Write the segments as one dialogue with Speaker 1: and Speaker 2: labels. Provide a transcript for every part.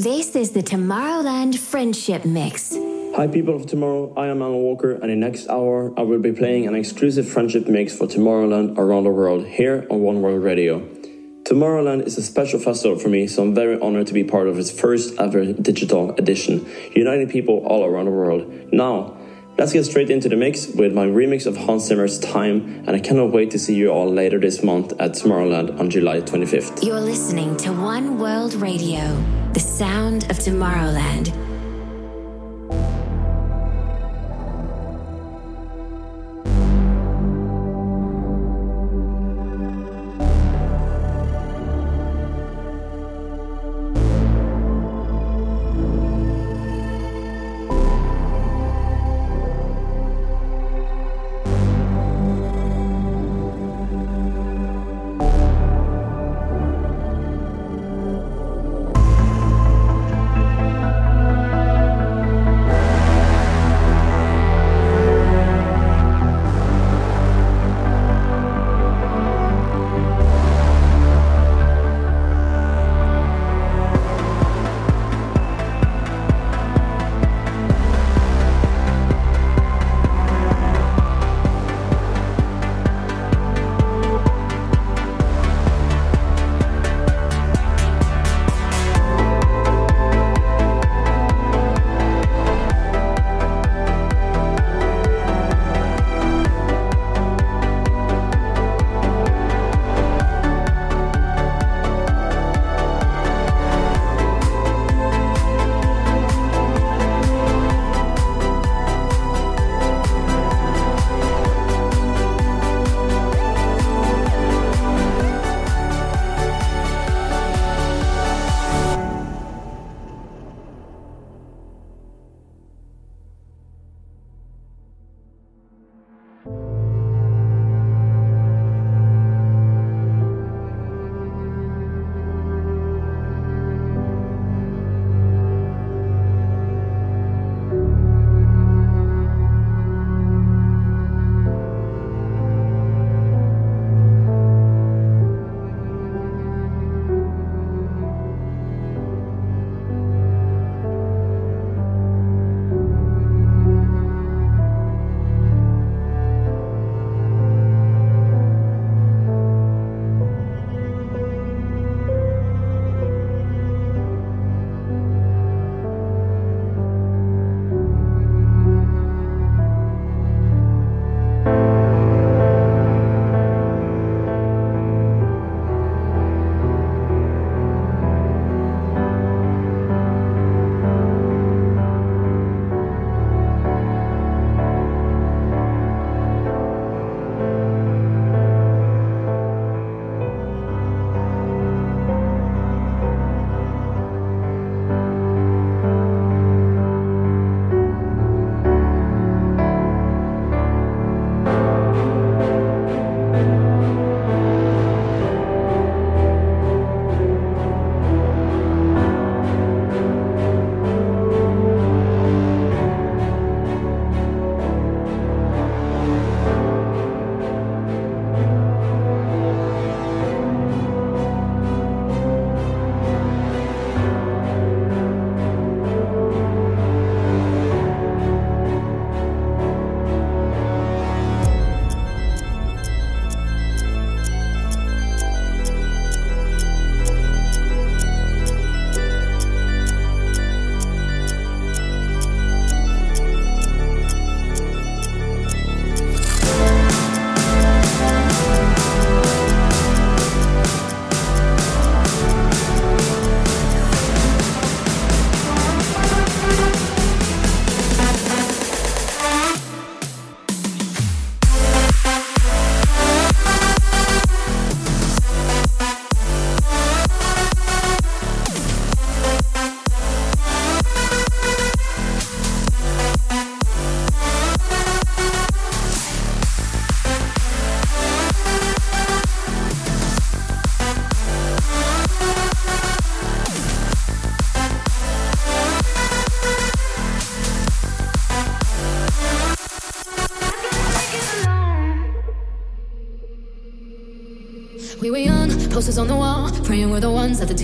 Speaker 1: This is the Tomorrowland Friendship Mix.
Speaker 2: Hi, people of tomorrow. I am Alan Walker, and in the next hour, I will be playing an exclusive friendship mix for Tomorrowland around the world here on One World Radio. Tomorrowland is a special festival for me, so I'm very honored to be part of its first ever digital edition, uniting people all around the world. Now, let's get straight into the mix with my remix of Hans Zimmer's Time, and I cannot wait to see you all later this month at Tomorrowland on July 25th.
Speaker 1: You're listening to One World Radio, the sound of Tomorrowland.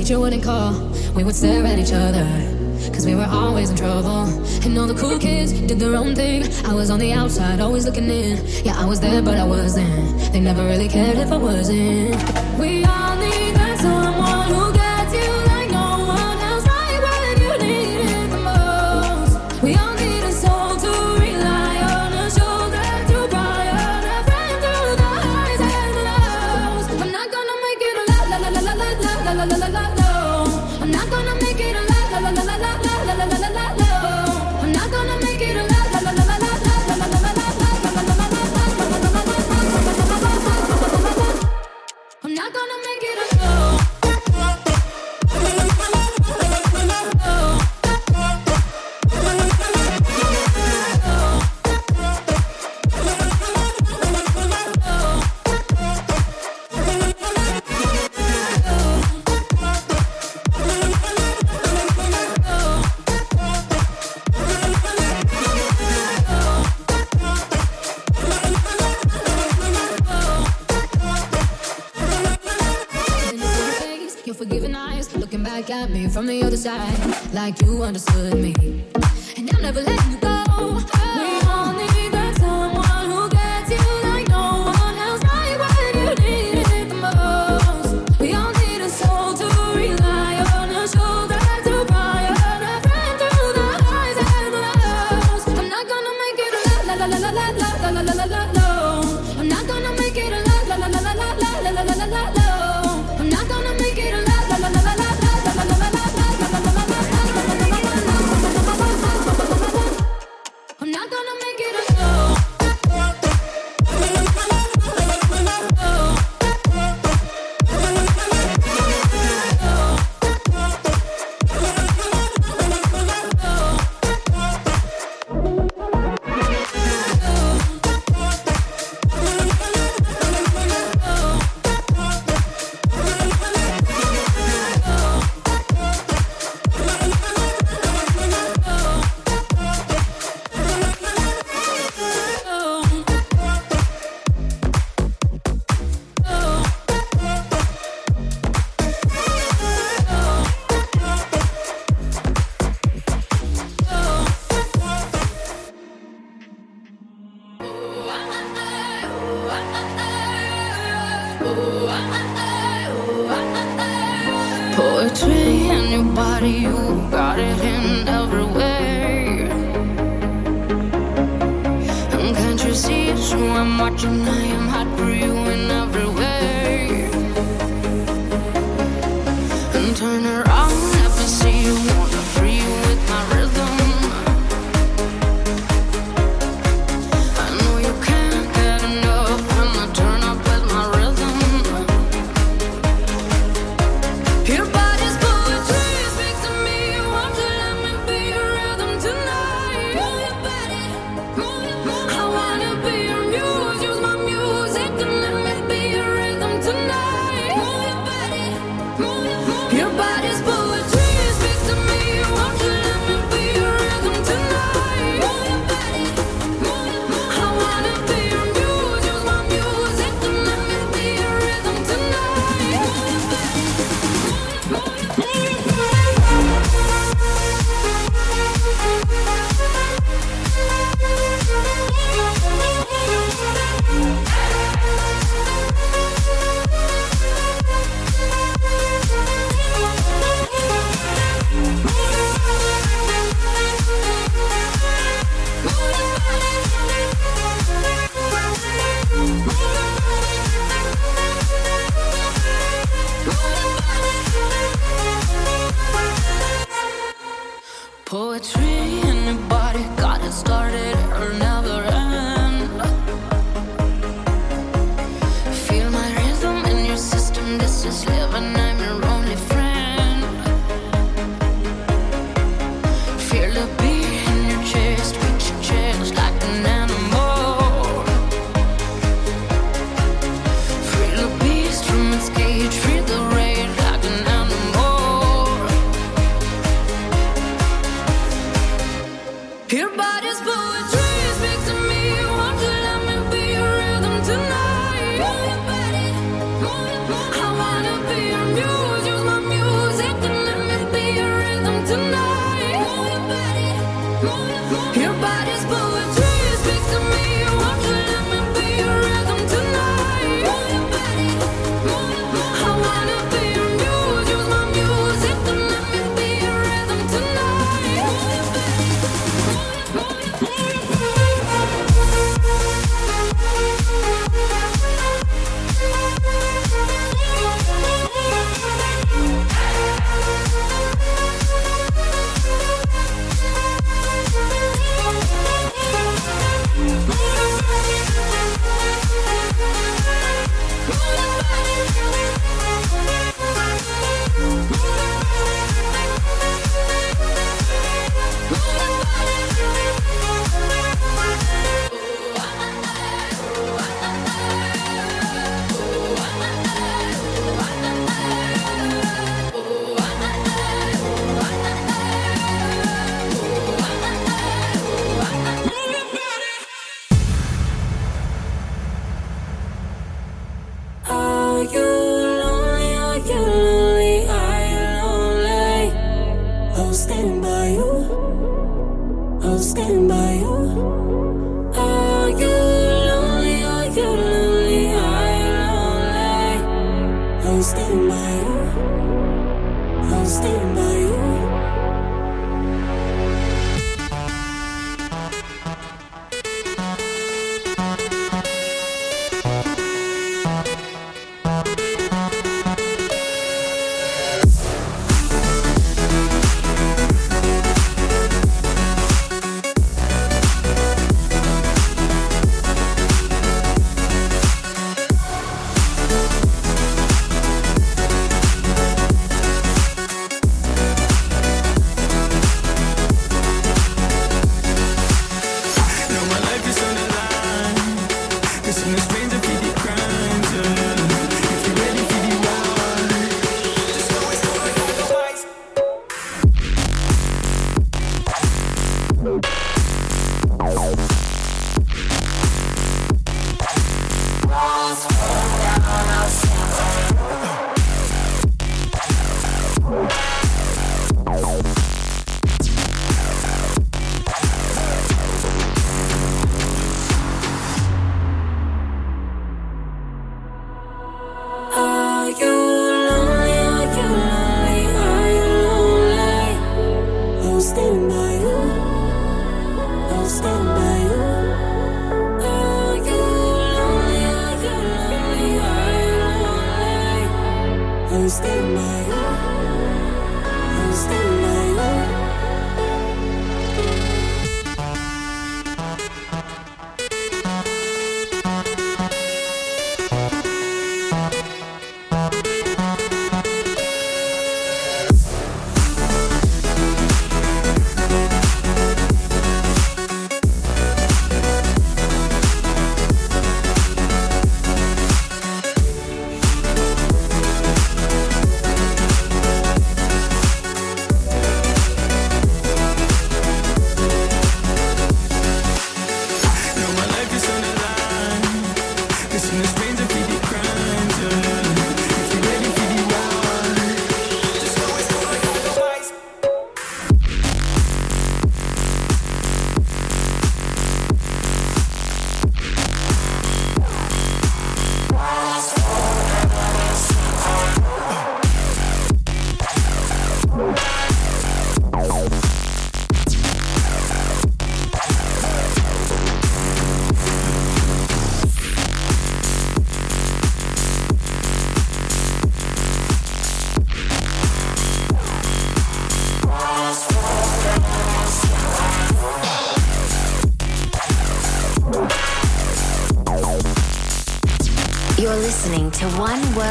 Speaker 3: teacher wouldn't call, we would stare at each other. Cause we were always in trouble. And all the cool kids did their own thing. I was on the outside, always looking in. Yeah, I was there, but I wasn't. They never really cared if I wasn't. We all need that someone who gets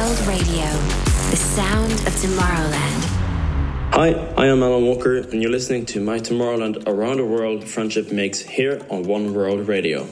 Speaker 3: World Radio, the
Speaker 4: sound of Tomorrowland. Hi, I am Alan Walker, and
Speaker 5: you're listening to my Tomorrowland Around the World Friendship Mix here on One World Radio.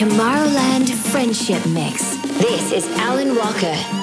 Speaker 5: Tomorrowland Friendship Mix. This is Alan Walker.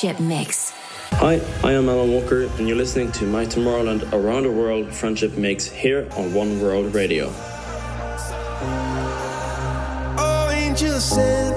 Speaker 6: Friendship Mix.
Speaker 2: Hi, I am Alan Walker, and you're listening to My Tomorrowland Around the World Friendship Mix here on One World Radio.
Speaker 7: Oh,
Speaker 5: angel said.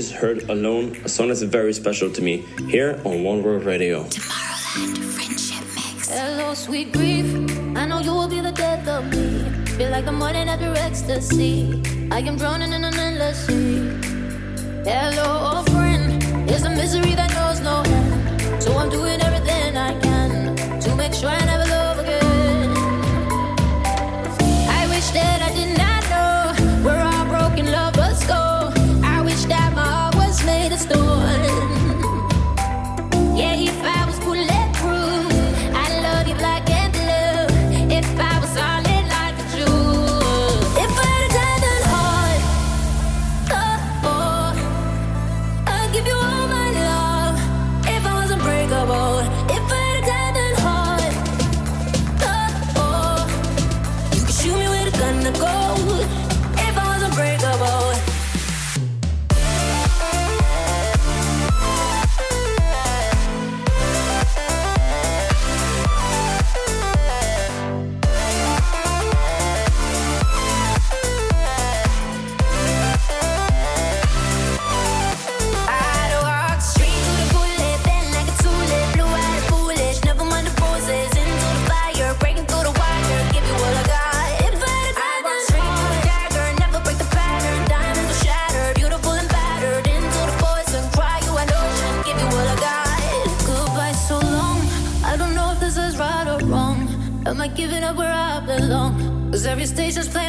Speaker 5: just heard alone, a song that's very special to me, here on One World Radio.
Speaker 1: Tomorrowland Friendship Mix.
Speaker 8: Hello, sweet grief. I know you will be the death of me.
Speaker 5: Feel like morning after ecstasy. I am drowning in an endless sea. Hello, old friend. It's a misery that knows no end. So I'm doing everything. service stations.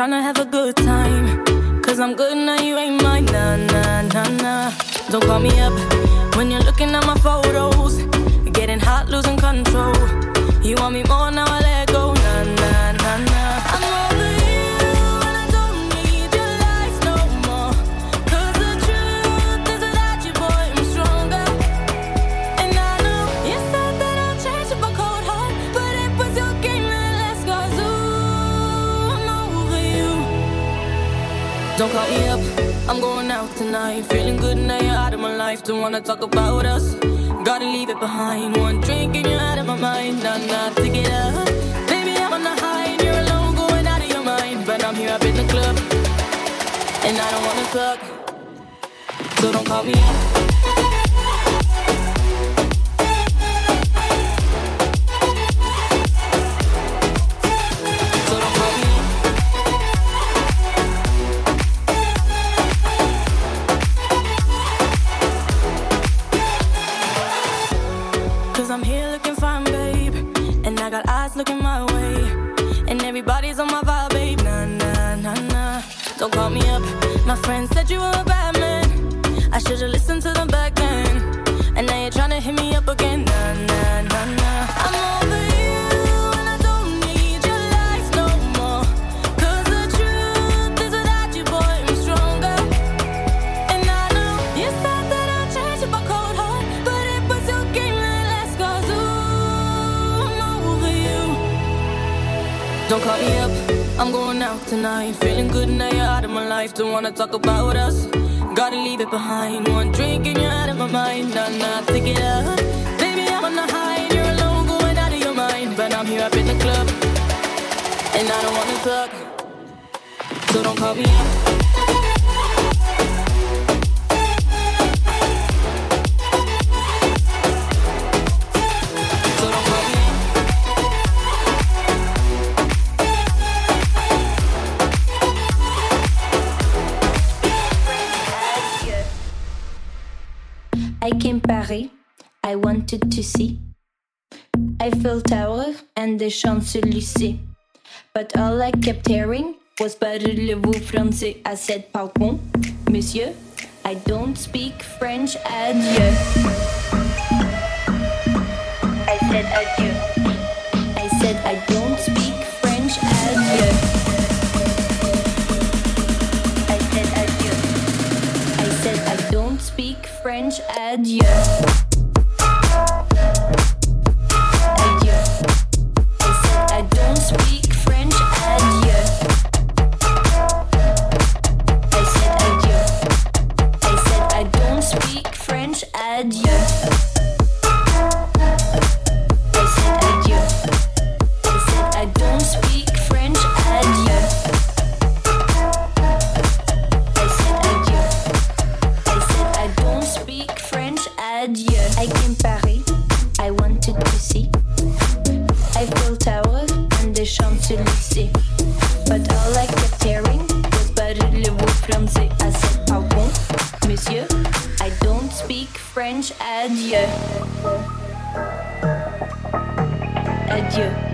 Speaker 9: Trying to have don't wanna talk about us. Gotta leave it behind. One drink and you're out of my mind. Nah, nah, to get up. Baby, I'm on the high and you're alone, going out of your mind. But I'm here up in the club, and I don't wanna suck. So don't call me. Behind. One drink and you're out of my mind. Nah, take it up. Baby, I'm on the high you're alone, going out of your mind. But I'm here up in the club. And I don't wanna talk. So don't call me up.
Speaker 10: See Eiffel Tower and the Champs-Élysées. But all I kept hearing was parlez-vous français? I said, pardon, monsieur, I don't speak French, adieu. I said adieu. I said I don't speak French, adieu. I said adieu. I said I don't speak French, adieu.
Speaker 6: adieu. French adieu. Adieu.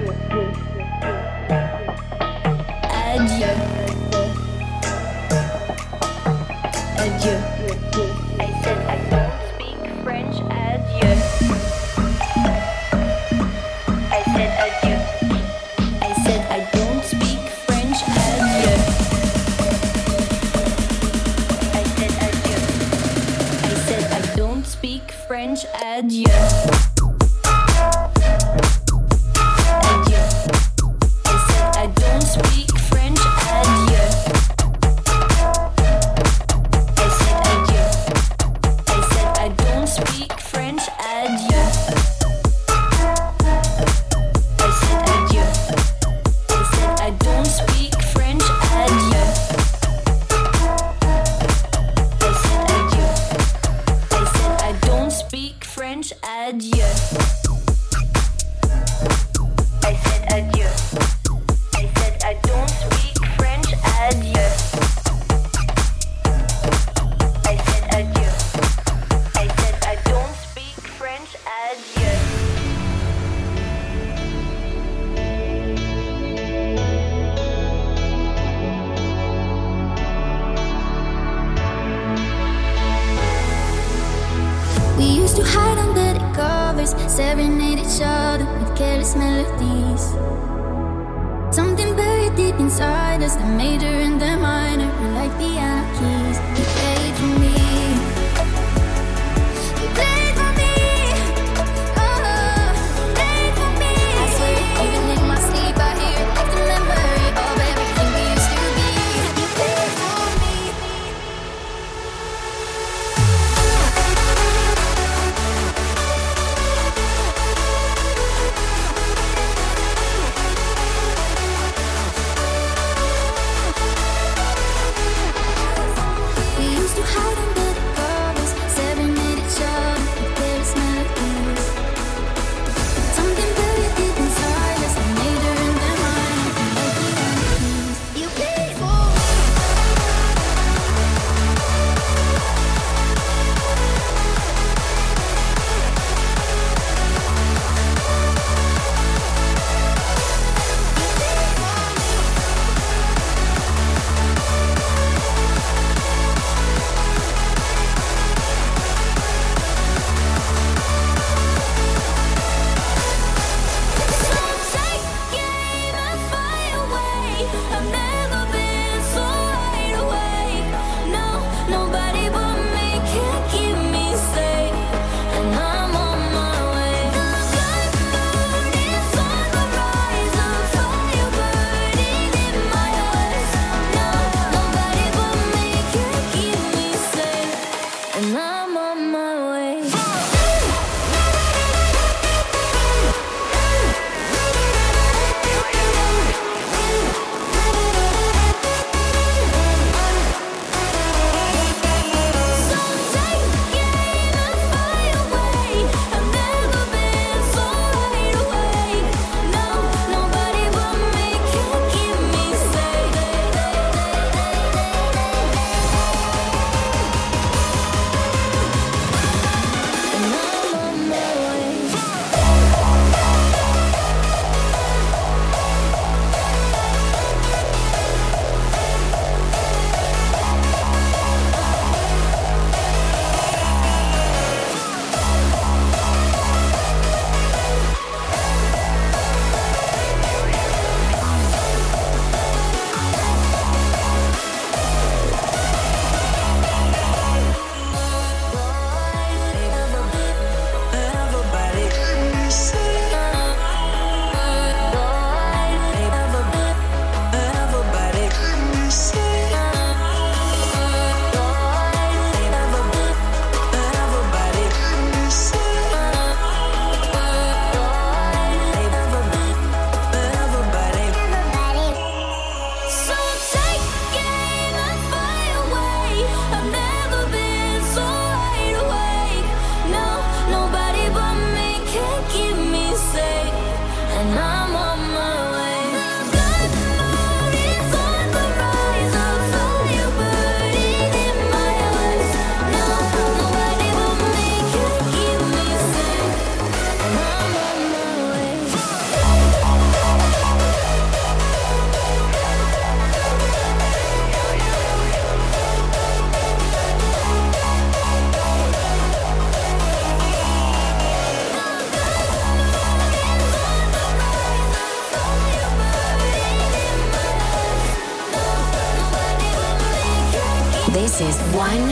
Speaker 6: One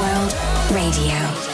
Speaker 6: World Radio.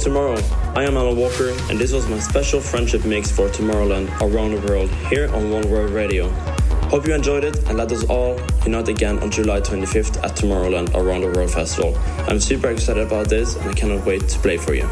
Speaker 2: Tomorrow, I am Alan Walker, and this was my special friendship mix for Tomorrowland around the world here on One World Radio. Hope you enjoyed it, and let us all unite again on July 25th at Tomorrowland Around the World Festival. I'm super excited about this, and I cannot wait to play for you.